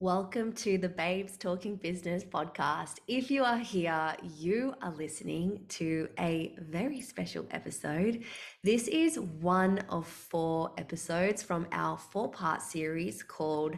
Welcome to the Babes Talking Business podcast. If you are here, you are listening to a very special episode. This is one of four episodes from our four part series called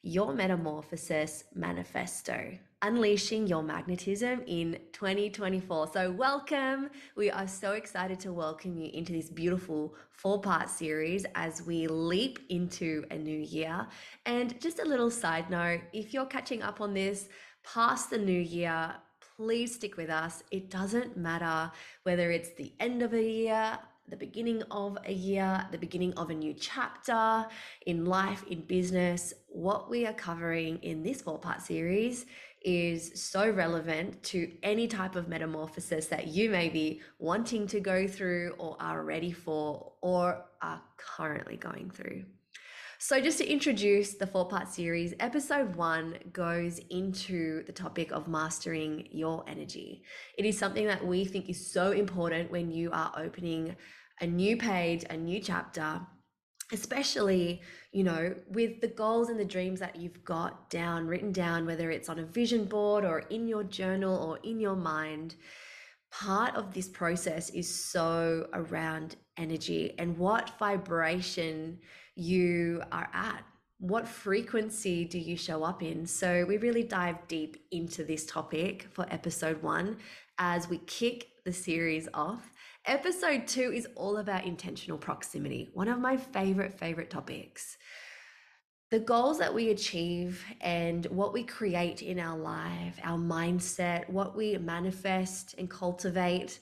Your Metamorphosis Manifesto unleashing your magnetism in 2024. So, welcome. We are so excited to welcome you into this beautiful four part series as we leap into a new year. And just a little side note if you're catching up on this past the new year, please stick with us. It doesn't matter whether it's the end of a year, the beginning of a year, the beginning of a new chapter in life, in business. What we are covering in this four part series is so relevant to any type of metamorphosis that you may be wanting to go through or are ready for or are currently going through. So, just to introduce the four part series, episode one goes into the topic of mastering your energy. It is something that we think is so important when you are opening a new page, a new chapter, especially you know with the goals and the dreams that you've got down written down whether it's on a vision board or in your journal or in your mind part of this process is so around energy and what vibration you are at. What frequency do you show up in? So we really dive deep into this topic for episode 1 as we kick the series off Episode two is all about intentional proximity, one of my favorite, favorite topics. The goals that we achieve and what we create in our life, our mindset, what we manifest and cultivate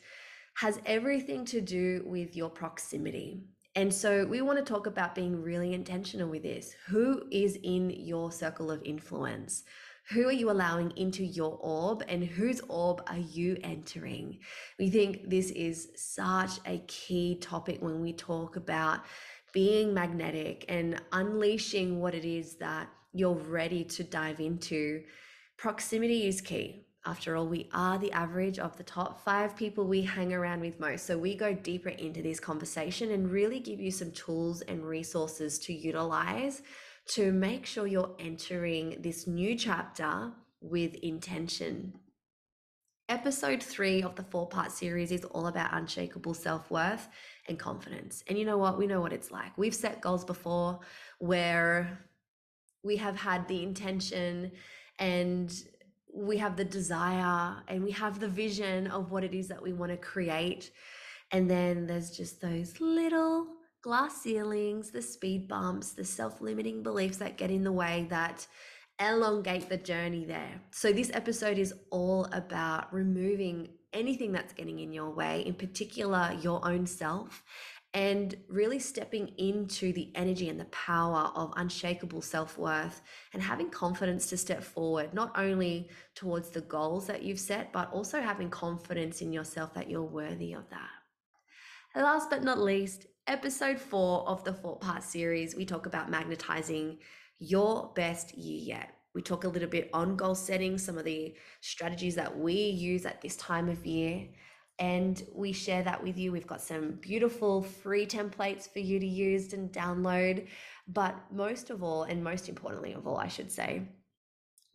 has everything to do with your proximity. And so we want to talk about being really intentional with this. Who is in your circle of influence? Who are you allowing into your orb and whose orb are you entering? We think this is such a key topic when we talk about being magnetic and unleashing what it is that you're ready to dive into. Proximity is key. After all, we are the average of the top five people we hang around with most. So we go deeper into this conversation and really give you some tools and resources to utilize to make sure you're entering this new chapter with intention. Episode three of the four part series is all about unshakable self worth and confidence. And you know what? We know what it's like. We've set goals before where we have had the intention and we have the desire and we have the vision of what it is that we want to create. And then there's just those little glass ceilings, the speed bumps, the self limiting beliefs that get in the way that elongate the journey there. So, this episode is all about removing anything that's getting in your way, in particular, your own self, and really stepping into the energy and the power of unshakable self worth and having confidence to step forward, not only towards the goals that you've set, but also having confidence in yourself that you're worthy of that. And last but not least, episode four of the four part series, we talk about magnetizing your best year yet. We talk a little bit on goal setting, some of the strategies that we use at this time of year, and we share that with you. We've got some beautiful free templates for you to use and download. But most of all, and most importantly of all, I should say,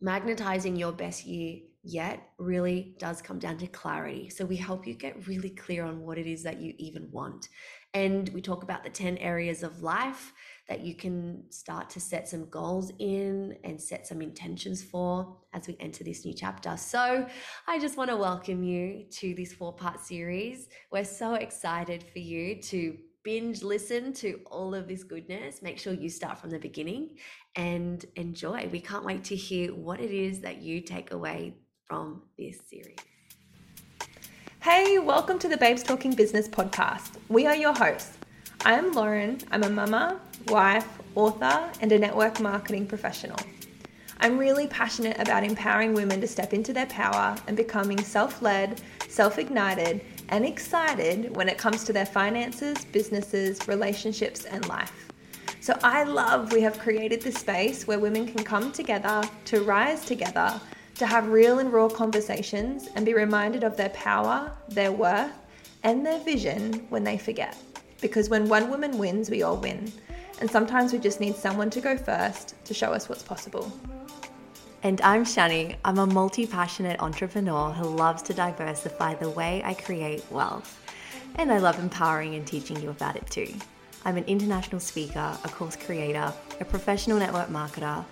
magnetizing your best year yet really does come down to clarity. So we help you get really clear on what it is that you even want. And we talk about the 10 areas of life that you can start to set some goals in and set some intentions for as we enter this new chapter. So, I just want to welcome you to this four part series. We're so excited for you to binge listen to all of this goodness. Make sure you start from the beginning and enjoy. We can't wait to hear what it is that you take away from this series. Hey, welcome to the Babes Talking Business podcast. We are your hosts. I am Lauren. I'm a mama, wife, author, and a network marketing professional. I'm really passionate about empowering women to step into their power and becoming self led, self ignited, and excited when it comes to their finances, businesses, relationships, and life. So I love we have created this space where women can come together to rise together to have real and raw conversations and be reminded of their power, their worth, and their vision when they forget. Because when one woman wins, we all win. And sometimes we just need someone to go first to show us what's possible. And I'm Shani. I'm a multi passionate entrepreneur who loves to diversify the way I create wealth. And I love empowering and teaching you about it too. I'm an international speaker, a course creator, a professional network marketer,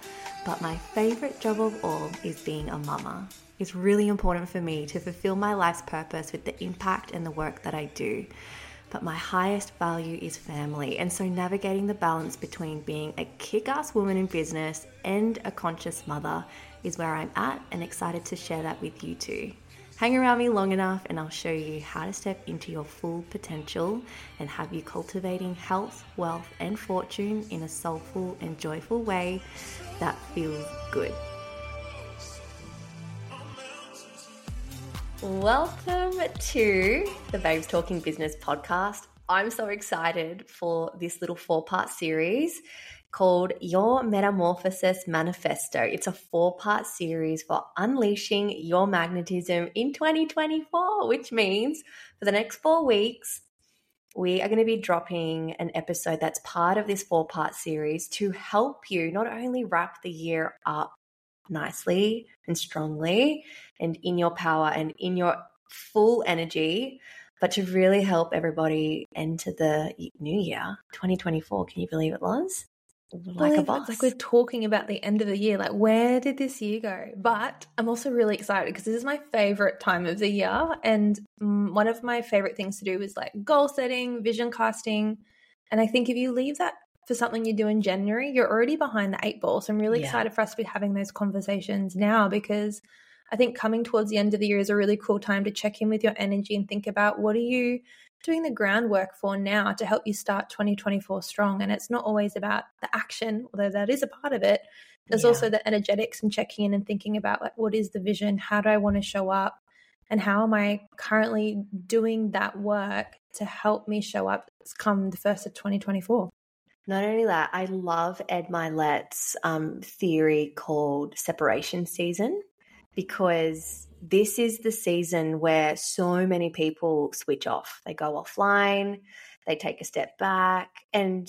but my favorite job of all is being a mama. It's really important for me to fulfill my life's purpose with the impact and the work that I do. But my highest value is family, and so navigating the balance between being a kick ass woman in business and a conscious mother is where I'm at and excited to share that with you too. Hang around me long enough and I'll show you how to step into your full potential and have you cultivating health, wealth, and fortune in a soulful and joyful way that feels good. Welcome to the Babes Talking Business podcast. I'm so excited for this little four part series called Your Metamorphosis Manifesto. It's a four part series for unleashing your magnetism in 2024, which means for the next four weeks, we are going to be dropping an episode that's part of this four part series to help you not only wrap the year up nicely and strongly and in your power and in your full energy, but to really help everybody enter the new year, 2024. Can you believe it, Loz? Like a boss. like we're talking about the end of the year. Like, where did this year go? But I'm also really excited because this is my favorite time of the year. And one of my favorite things to do is like goal setting, vision casting. And I think if you leave that for something you do in January, you're already behind the eight ball. So I'm really yeah. excited for us to be having those conversations now because I think coming towards the end of the year is a really cool time to check in with your energy and think about what are you doing the groundwork for now to help you start 2024 strong. And it's not always about the action, although that is a part of it. There's yeah. also the energetics and checking in and thinking about like what is the vision? How do I want to show up? And how am I currently doing that work to help me show up come the first of 2024? Not only that, I love Ed Mylett's um, theory called separation season because this is the season where so many people switch off. They go offline, they take a step back, and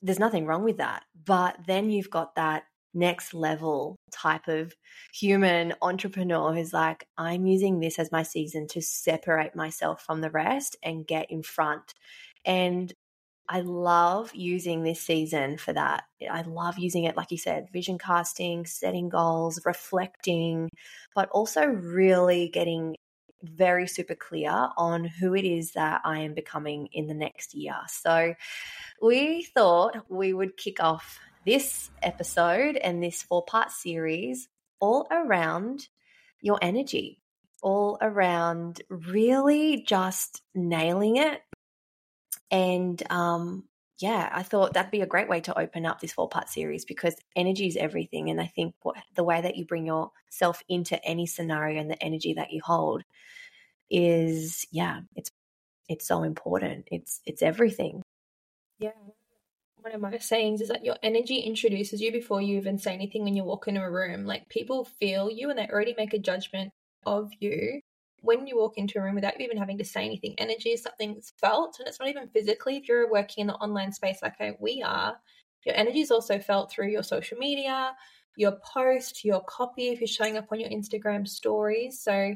there's nothing wrong with that. But then you've got that next level type of human entrepreneur who's like, I'm using this as my season to separate myself from the rest and get in front. And I love using this season for that. I love using it, like you said, vision casting, setting goals, reflecting, but also really getting very super clear on who it is that I am becoming in the next year. So we thought we would kick off this episode and this four part series all around your energy, all around really just nailing it and um, yeah, I thought that'd be a great way to open up this four part series because energy is everything. And I think what, the way that you bring yourself into any scenario and the energy that you hold is, yeah, it's it's so important. It's it's everything. Yeah. One of my sayings is that your energy introduces you before you even say anything when you walk into a room. Like people feel you and they already make a judgment of you when you walk into a room without you even having to say anything, energy is something that's felt, and it's not even physically. If you're working in the online space like we are, your energy is also felt through your social media, your post, your copy, if you're showing up on your Instagram stories. So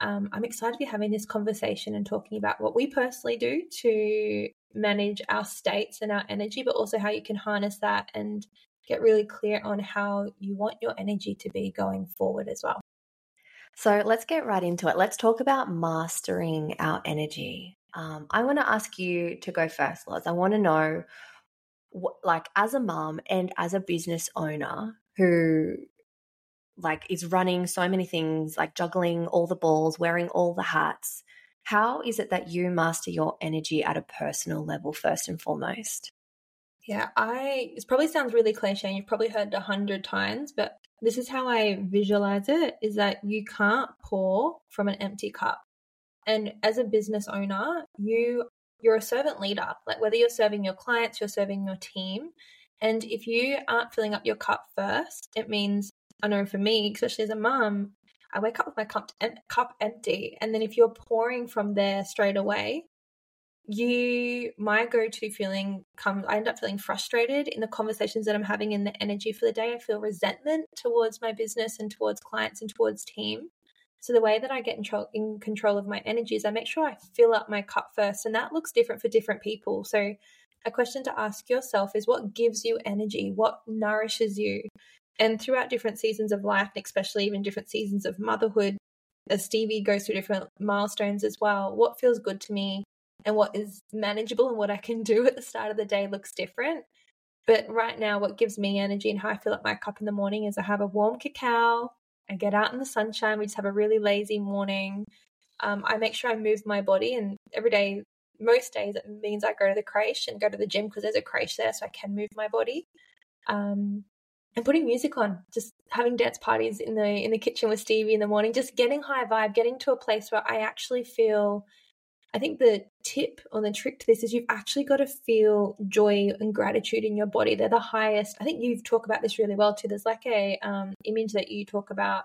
um, I'm excited to be having this conversation and talking about what we personally do to manage our states and our energy, but also how you can harness that and get really clear on how you want your energy to be going forward as well. So let's get right into it. Let's talk about mastering our energy. Um, I want to ask you to go first, Loz. I want to know, what, like, as a mom and as a business owner who, like, is running so many things, like juggling all the balls, wearing all the hats. How is it that you master your energy at a personal level first and foremost? Yeah, I it probably sounds really cliche. And you've probably heard it a hundred times, but this is how I visualize it is that you can't pour from an empty cup. And as a business owner, you you're a servant leader. Like whether you're serving your clients, you're serving your team. And if you aren't filling up your cup first, it means I know for me, especially as a mom, I wake up with my cup cup empty, and then if you're pouring from there straight away, you my go-to feeling comes i end up feeling frustrated in the conversations that i'm having in the energy for the day. I feel resentment towards my business and towards clients and towards team. So the way that i get in, tro- in control of my energy is i make sure i fill up my cup first and that looks different for different people. So a question to ask yourself is what gives you energy? What nourishes you? And throughout different seasons of life especially even different seasons of motherhood as stevie goes through different milestones as well what feels good to me and what is manageable and what I can do at the start of the day looks different. But right now, what gives me energy and how I fill up my cup in the morning is I have a warm cacao. I get out in the sunshine. We just have a really lazy morning. Um, I make sure I move my body, and every day, most days, it means I go to the creche and go to the gym because there's a creche there, so I can move my body. Um, and putting music on, just having dance parties in the in the kitchen with Stevie in the morning, just getting high vibe, getting to a place where I actually feel I think the tip or the trick to this is you've actually got to feel joy and gratitude in your body. They're the highest. I think you've talked about this really well too. There's like a um, image that you talk about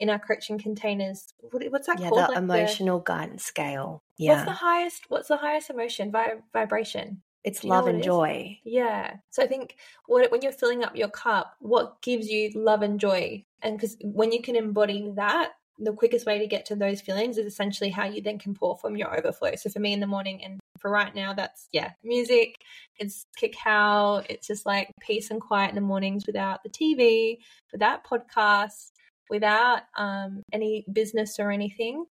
in our coaching containers. What, what's that yeah, called? The like emotional the, guidance scale. Yeah. What's the highest? What's the highest emotion? Vi- vibration. It's love and joy. Yeah. So I think what, when you're filling up your cup, what gives you love and joy? And because when you can embody that, the quickest way to get to those feelings is essentially how you then can pour from your overflow. So for me in the morning and for right now, that's yeah, music, it's cacao, it's just like peace and quiet in the mornings without the TV, without podcasts, without um, any business or anything.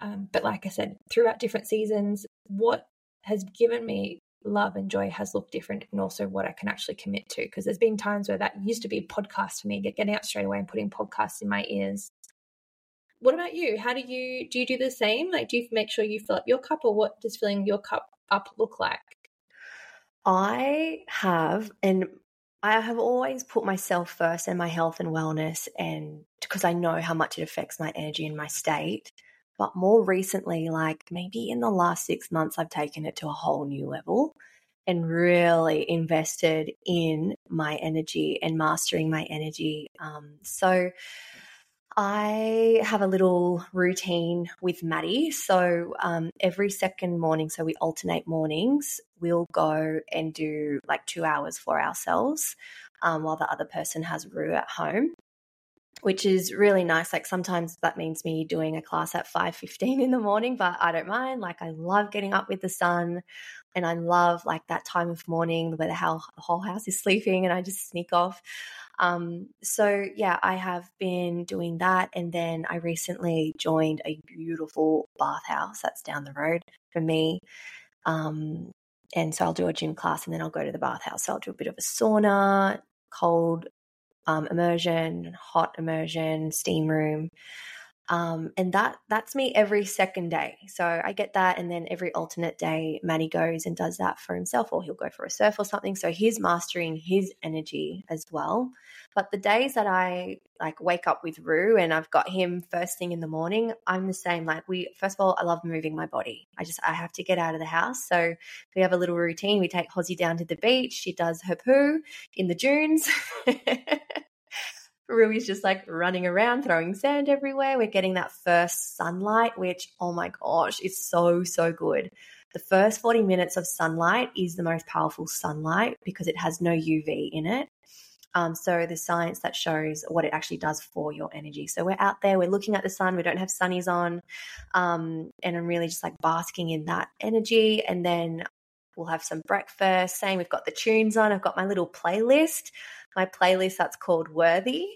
Um, but like I said, throughout different seasons, what has given me love and joy has looked different and also what I can actually commit to. Because there's been times where that used to be a podcast for me, getting out straight away and putting podcasts in my ears what about you? How do you do you do the same? Like do you make sure you fill up your cup or what does filling your cup up look like? I have and I have always put myself first and my health and wellness and because I know how much it affects my energy and my state. But more recently, like maybe in the last six months, I've taken it to a whole new level and really invested in my energy and mastering my energy. Um, so I have a little routine with Maddie. So um, every second morning, so we alternate mornings, we'll go and do like two hours for ourselves um, while the other person has Rue at home. Which is really nice. Like sometimes that means me doing a class at five fifteen in the morning, but I don't mind. Like I love getting up with the sun, and I love like that time of morning where the whole house is sleeping, and I just sneak off. Um, so yeah, I have been doing that. And then I recently joined a beautiful bathhouse that's down the road for me. Um, and so I'll do a gym class and then I'll go to the bathhouse. So I'll do a bit of a sauna, cold um, immersion, hot immersion, steam room. Um, and that that's me every second day. So I get that, and then every alternate day, Maddie goes and does that for himself, or he'll go for a surf or something. So he's mastering his energy as well. But the days that I like wake up with Rue and I've got him first thing in the morning, I'm the same. Like we first of all, I love moving my body. I just I have to get out of the house. So we have a little routine. We take Hozzy down to the beach. She does her poo in the dunes. Rui's just like running around, throwing sand everywhere. We're getting that first sunlight, which, oh my gosh, is so, so good. The first 40 minutes of sunlight is the most powerful sunlight because it has no UV in it. Um, so the science that shows what it actually does for your energy. So we're out there, we're looking at the sun, we don't have sunnies on, um, and I'm really just like basking in that energy. And then we'll have some breakfast. Same, we've got the tunes on. I've got my little playlist my playlist that's called Worthy.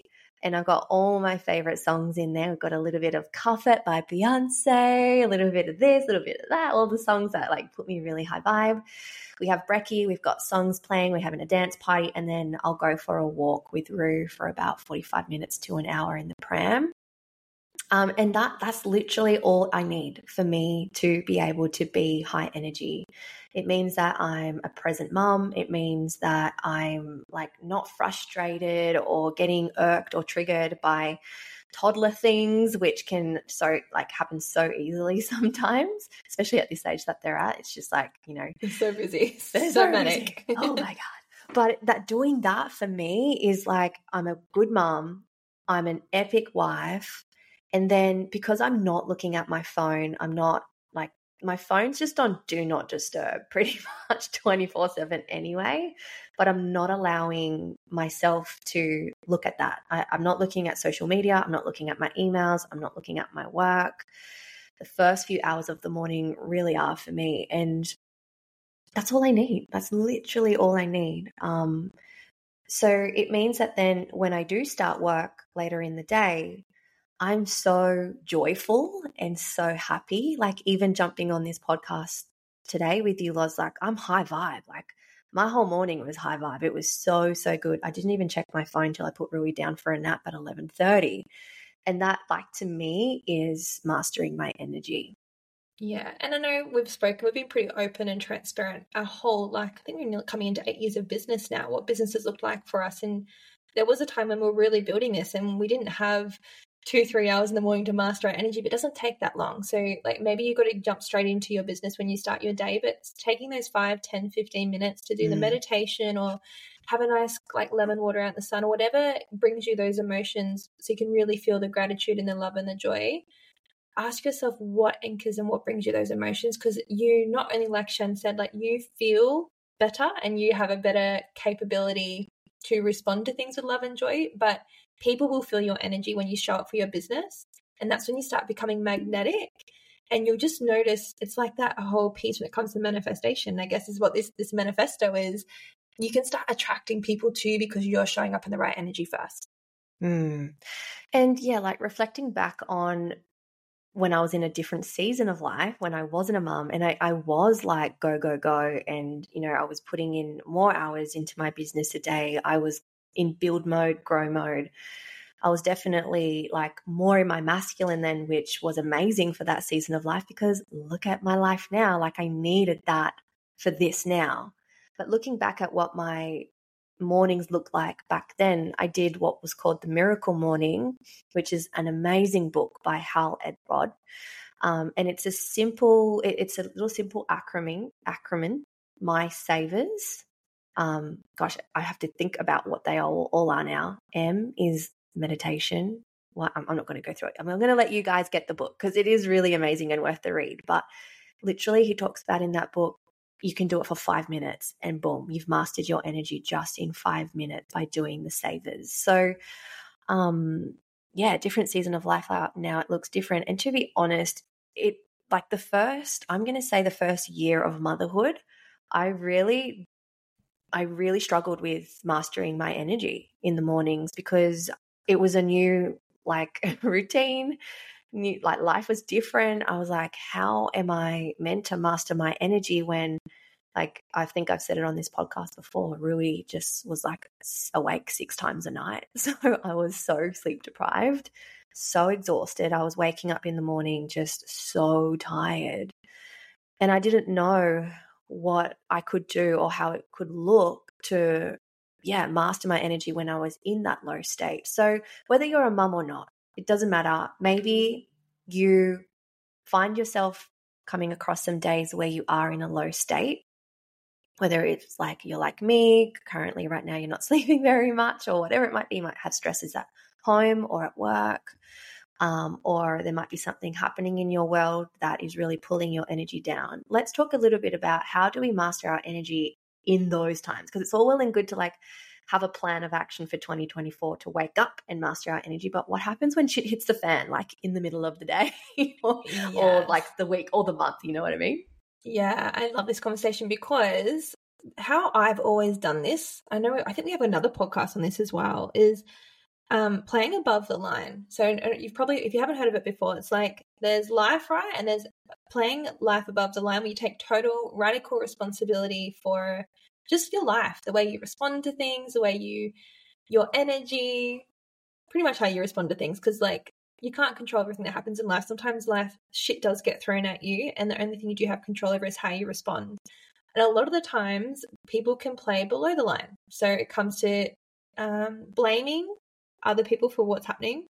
And I've got all my favorite songs in there. We've got a little bit of Cuff It by Beyonce, a little bit of this, a little bit of that, all the songs that like put me really high vibe. We have brekkie, we've got songs playing, we're having a dance party, and then I'll go for a walk with Rue for about 45 minutes to an hour in the pram. Um, and that that's literally all I need for me to be able to be high energy. It means that I'm a present mum. It means that I'm like not frustrated or getting irked or triggered by toddler things, which can so like happen so easily sometimes, especially at this age that they're at. It's just like, you know, it's so busy. They're so, so manic. oh my God. But that doing that for me is like I'm a good mom. I'm an epic wife. And then because I'm not looking at my phone, I'm not like my phone's just on do not disturb pretty much 24 7 anyway but i'm not allowing myself to look at that. I, i'm not looking at social media i'm not looking at my emails i'm not looking at my work. The first few hours of the morning really are for me and that's all i need. That's literally all i need. Um, so it means that then when i do start work later in the day I'm so joyful and so happy. Like even jumping on this podcast today with you, Loz, like I'm high vibe. Like my whole morning was high vibe. It was so, so good. I didn't even check my phone till I put Rui down for a nap at 1130. And that like to me is mastering my energy. Yeah, and I know we've spoken, we've been pretty open and transparent our whole, like, I think we're coming into eight years of business now, what businesses look like for us. And there was a time when we were really building this and we didn't have two three hours in the morning to master our energy but it doesn't take that long so like maybe you've got to jump straight into your business when you start your day but taking those 5 10 15 minutes to do mm. the meditation or have a nice like lemon water out in the sun or whatever brings you those emotions so you can really feel the gratitude and the love and the joy ask yourself what anchors and what brings you those emotions because you not only like shan said like you feel better and you have a better capability to respond to things with love and joy but people will feel your energy when you show up for your business. And that's when you start becoming magnetic. And you'll just notice it's like that whole piece when it comes to manifestation, I guess is what this this manifesto is. You can start attracting people to you because you're showing up in the right energy first. Mm. And yeah, like reflecting back on when I was in a different season of life, when I wasn't a mum and I, I, was like, go, go, go. And, you know, I was putting in more hours into my business a day. I was in build mode, grow mode. I was definitely like more in my masculine then, which was amazing for that season of life because look at my life now. Like I needed that for this now. But looking back at what my mornings looked like back then, I did what was called the Miracle Morning, which is an amazing book by Hal Elrod. Um, and it's a simple, it, it's a little simple acronym, acronym, my savers um, gosh, I have to think about what they all, all are now. M is meditation. Well, I'm, I'm not going to go through it. I'm going to let you guys get the book because it is really amazing and worth the read. But literally, he talks about in that book, you can do it for five minutes and boom, you've mastered your energy just in five minutes by doing the savers. So, um, yeah, different season of life now. It looks different. And to be honest, it like the first, I'm going to say the first year of motherhood, I really I really struggled with mastering my energy in the mornings because it was a new like routine new like life was different. I was like how am i meant to master my energy when like i think i've said it on this podcast before rui just was like awake six times a night. So i was so sleep deprived so exhausted. I was waking up in the morning just so tired. And i didn't know what I could do or how it could look to, yeah, master my energy when I was in that low state. So, whether you're a mum or not, it doesn't matter. Maybe you find yourself coming across some days where you are in a low state, whether it's like you're like me, currently right now you're not sleeping very much, or whatever it might be, you might have stresses at home or at work um, or there might be something happening in your world that is really pulling your energy down. Let's talk a little bit about how do we master our energy in those times because it's all well and good to like have a plan of action for 2024 to wake up and master our energy. But what happens when shit hits the fan, like in the middle of the day or, yes. or like the week or the month? You know what I mean? Yeah, I love this conversation because how I've always done this, I know, I think we have another podcast on this as well, is um, playing above the line. So you've probably, if you haven't heard of it before, it's like there's life, right? And there's playing life above the line where you take total radical responsibility for just your life, the way you respond to things, the way you, your energy, pretty much how you respond to things. Cause like you can't control everything that happens in life. Sometimes life shit does get thrown at you, and the only thing you do have control over is how you respond. And a lot of the times, people can play below the line. So it comes to um, blaming other people for what's happening,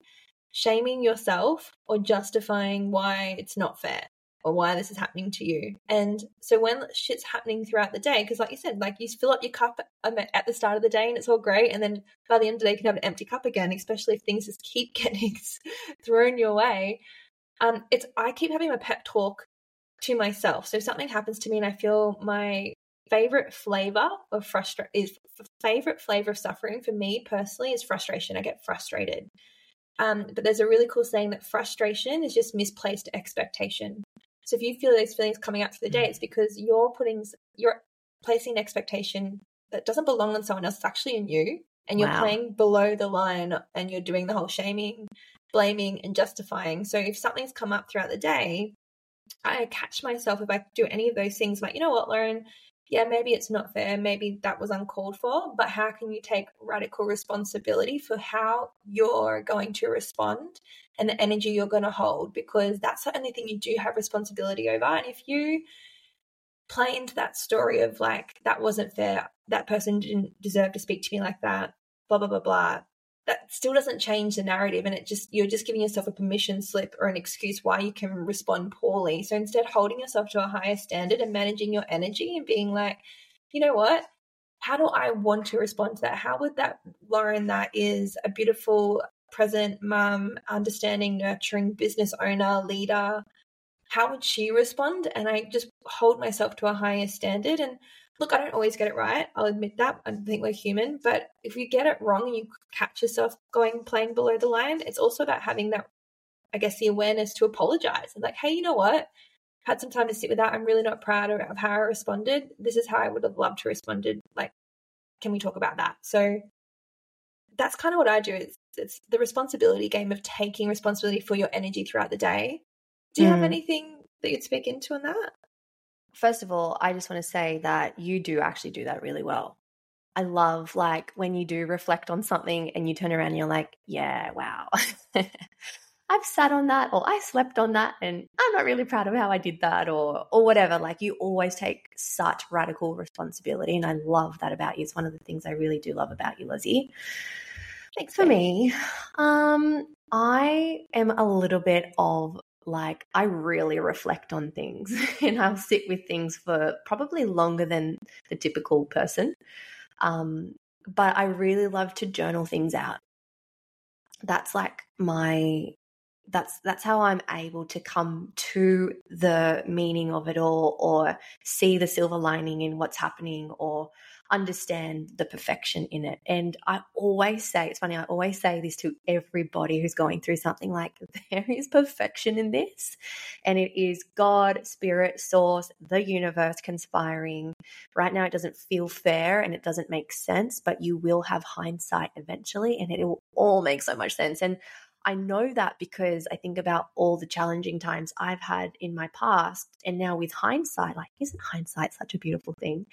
shaming yourself, or justifying why it's not fair or why this is happening to you. And so when shit's happening throughout the day, because like you said, like you fill up your cup at the start of the day and it's all great, and then by the end of the day you can have an empty cup again, especially if things just keep getting thrown your way. Um, it's I keep having a pep talk to myself. So if something happens to me and I feel my favorite flavor of frustration is favorite flavor of suffering for me personally is frustration. I get frustrated. Um, but there's a really cool saying that frustration is just misplaced expectation. So if you feel those feelings coming up through the day, it's because you're putting you're placing an expectation that doesn't belong on someone else. It's actually in you, and you're wow. playing below the line, and you're doing the whole shaming, blaming, and justifying. So if something's come up throughout the day, I catch myself if I do any of those things, like you know what, Lauren, yeah, maybe it's not fair, maybe that was uncalled for, but how can you take radical responsibility for how you're going to respond and the energy you're going to hold? Because that's the only thing you do have responsibility over. And if you play into that story of like, that wasn't fair, that person didn't deserve to speak to me like that, blah, blah, blah, blah, that still doesn't change the narrative and it just you're just giving yourself a permission slip or an excuse why you can respond poorly. So instead holding yourself to a higher standard and managing your energy and being like you know what? How do i want to respond to that? How would that lauren that is a beautiful present mum understanding nurturing business owner leader how would she respond? And i just hold myself to a higher standard and look, I don't always get it right. I'll admit that. I think we're human. But if you get it wrong and you catch yourself going playing below the line, it's also about having that, I guess, the awareness to apologize and like, hey, you know what? I've Had some time to sit with that. I'm really not proud of how I responded. This is how I would have loved to responded. Like, can we talk about that? So that's kind of what I do. It's, it's the responsibility game of taking responsibility for your energy throughout the day. Do you mm. have anything that you'd speak into on that? First of all, I just want to say that you do actually do that really well. I love like when you do reflect on something and you turn around and you're like, yeah, wow. I've sat on that or I slept on that and I'm not really proud of how I did that or or whatever. Like you always take such radical responsibility and I love that about you. It's one of the things I really do love about you, Lozzie. Thanks for me. Um I am a little bit of like I really reflect on things and I'll sit with things for probably longer than the typical person. Um, but I really love to journal things out. That's like my that's that's how I'm able to come to the meaning of it all or see the silver lining in what's happening or understand the perfection in it. And I always say, it's funny, I always say this to everybody who's going through something like, there is perfection in this. And it is God, spirit, source, the universe conspiring. Right now, it doesn't feel fair and it doesn't make sense, but you will have hindsight eventually and it will all make so much sense. And I know that because I think about all the challenging times I've had in my past. And now with hindsight, like, isn't hindsight such a beautiful thing?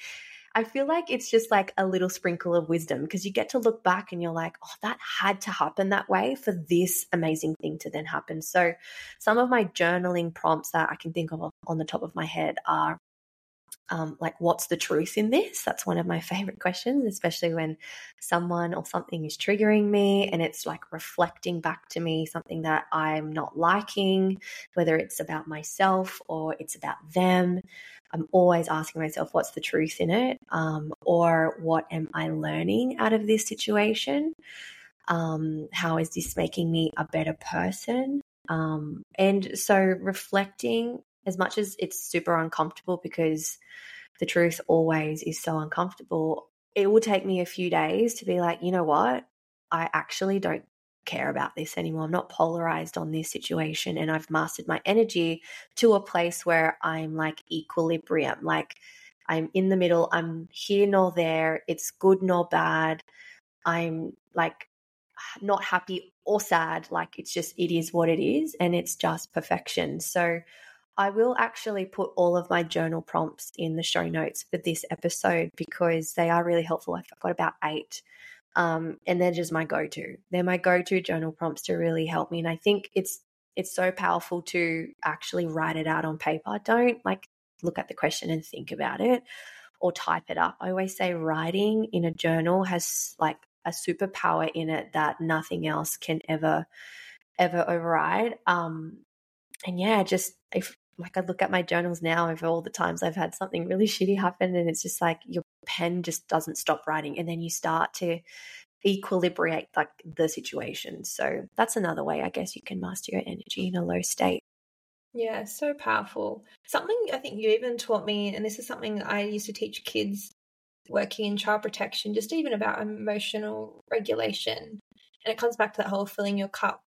I feel like it's just like a little sprinkle of wisdom because you get to look back and you're like, oh, that had to happen that way for this amazing thing to then happen. So, some of my journaling prompts that I can think of on the top of my head are um, like, what's the truth in this? That's one of my favorite questions, especially when someone or something is triggering me and it's like reflecting back to me something that I'm not liking, whether it's about myself or it's about them. I'm always asking myself, what's the truth in it? Um, or what am I learning out of this situation? Um, how is this making me a better person? Um, and so reflecting, as much as it's super uncomfortable because the truth always is so uncomfortable, it will take me a few days to be like, you know what? I actually don't care about this anymore. I'm not polarized on this situation and I've mastered my energy to a place where I'm like equilibrium. Like I'm in the middle, I'm here nor there. It's good nor bad. I'm like not happy or sad. Like it's just, it is what it is and it's just perfection. So I will actually put all of my journal prompts in the show notes for this episode because they are really helpful. I've got about eight um, and they're just my go-to. They're my go-to journal prompts to really help me. And I think it's it's so powerful to actually write it out on paper. Don't like look at the question and think about it or type it up. I always say writing in a journal has like a superpower in it that nothing else can ever ever override. Um and yeah, just if like I look at my journals now over all the times I've had something really shitty happen and it's just like your pen just doesn't stop writing and then you start to equilibrate like the situation. So that's another way I guess you can master your energy in a low state. Yeah, so powerful. Something I think you even taught me, and this is something I used to teach kids working in child protection, just even about emotional regulation. And it comes back to that whole filling your cup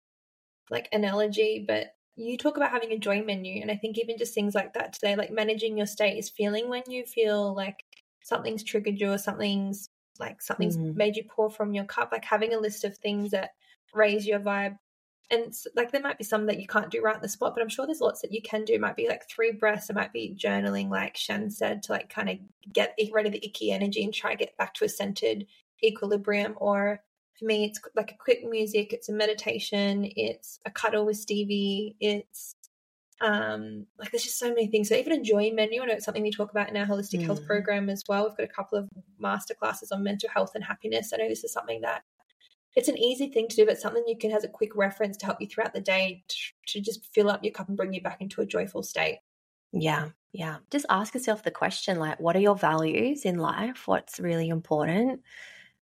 like analogy, but you talk about having a joy menu. And I think even just things like that today, like managing your state is feeling when you feel like something's triggered you or something's like something's mm. made you pour from your cup, like having a list of things that raise your vibe. And like there might be some that you can't do right on the spot, but I'm sure there's lots that you can do. It might be like three breaths, it might be journaling, like Shan said, to like kind of get rid of the icky energy and try to get back to a centered equilibrium. Or for me, it's like a quick music, it's a meditation, it's a cuddle with Stevie, it's um like there's just so many things. So even a joy menu i know it's something we talk about in our holistic mm. health program as well. We've got a couple of master classes on mental health and happiness. I know this is something that it's an easy thing to do but something you can has a quick reference to help you throughout the day to, to just fill up your cup and bring you back into a joyful state. Yeah yeah. Just ask yourself the question like what are your values in life? What's really important?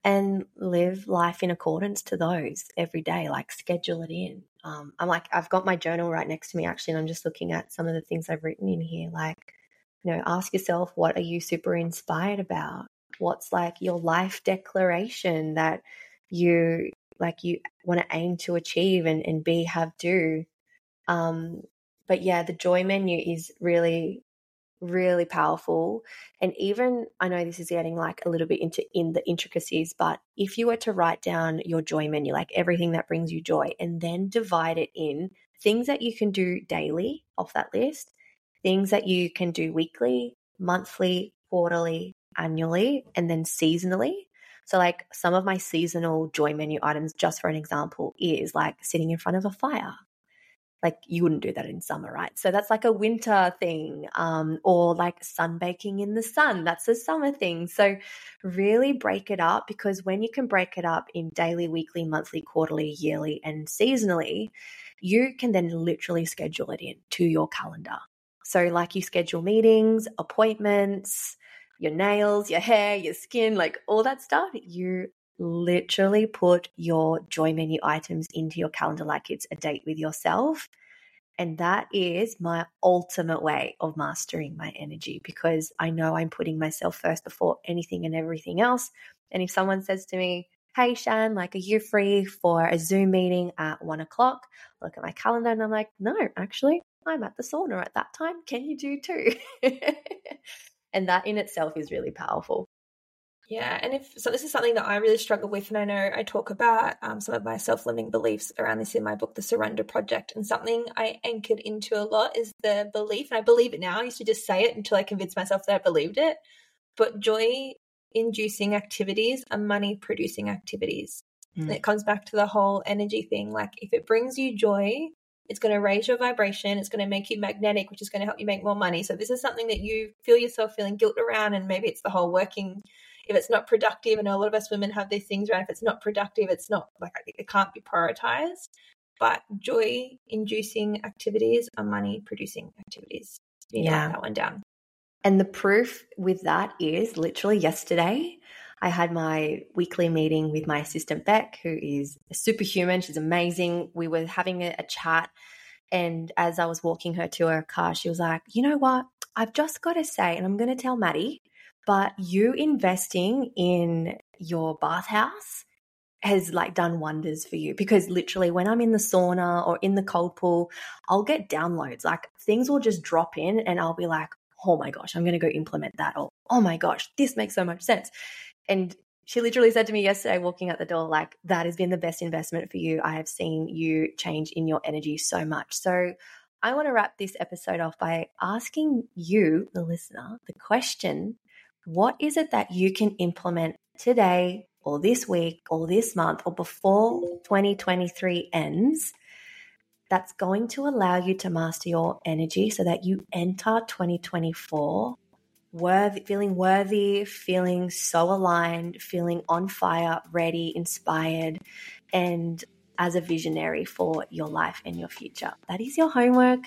And live life in accordance to those every day like schedule it in um, i'm like i've got my journal right next to me actually and i'm just looking at some of the things i've written in here like you know ask yourself what are you super inspired about? What's like your life declaration that you like you want to aim to achieve and, and be have do? Um but yeah the joy menu is really really powerful. And even I know this is getting like a little bit into in the intricacies, but if you were to write down your joy menu, like everything that brings you joy, and then divide it in things that you can do daily off that list, things that you can do weekly, monthly, quarterly, annually, and then seasonally. So, like some of my seasonal joy menu items, just for an example, is like sitting in front of a fire like you wouldn't do that in summer, right? So that's like a winter thing, um, or like sunbaking in the sun. That's a summer thing. So really break it up because when you can break it up in daily, weekly, monthly, quarterly, yearly, and seasonally, you can then literally schedule it in to your calendar. So, like you schedule meetings, appointments, your nails, your hair, your skin, like all that stuff, you literally put your joy menu items into your calendar like it's a date with yourself. And that is my ultimate way of mastering my energy because I know I'm putting myself first before anything and everything else. And if someone says to me, Hey, Shan, like, are you free for a Zoom meeting at one o'clock? look at my calendar and I'm like, No, actually, I'm at the sauna at that time. Can you do two? and that in itself is really powerful. Yeah, and if so, this is something that I really struggle with, and I know I talk about um, some of my self-limiting beliefs around this in my book, The Surrender Project. And something I anchored into a lot is the belief, and I believe it now. I used to just say it until I convinced myself that I believed it. But joy-inducing activities are money-producing activities. Mm. And it comes back to the whole energy thing. Like if it brings you joy, it's going to raise your vibration. It's going to make you magnetic, which is going to help you make more money. So this is something that you feel yourself feeling guilt around, and maybe it's the whole working if it's not productive, and a lot of us women have these things around if it's not productive, it's not like it can't be prioritized. But joy inducing activities are money producing activities. You yeah. that one down. And the proof with that is literally yesterday, I had my weekly meeting with my assistant, Beck, who is a superhuman. She's amazing. We were having a, a chat. And as I was walking her to her car, she was like, You know what? I've just got to say, and I'm going to tell Maddie, but you investing in your bathhouse has like done wonders for you because literally when I'm in the sauna or in the cold pool, I'll get downloads. Like things will just drop in and I'll be like, oh my gosh, I'm going to go implement that. Or, oh my gosh, this makes so much sense. And she literally said to me yesterday, walking out the door, like, that has been the best investment for you. I have seen you change in your energy so much. So I want to wrap this episode off by asking you, the listener, the question what is it that you can implement today or this week or this month or before 2023 ends that's going to allow you to master your energy so that you enter 2024 worthy, feeling worthy, feeling so aligned, feeling on fire, ready, inspired, and as a visionary for your life and your future. That is your homework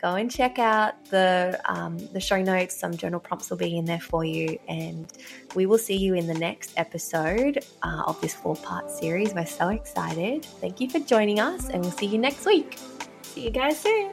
go and check out the um, the show notes. Some journal prompts will be in there for you, and we will see you in the next episode uh, of this four part series. We're so excited. Thank you for joining us, and we'll see you next week. See you guys soon.